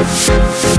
Música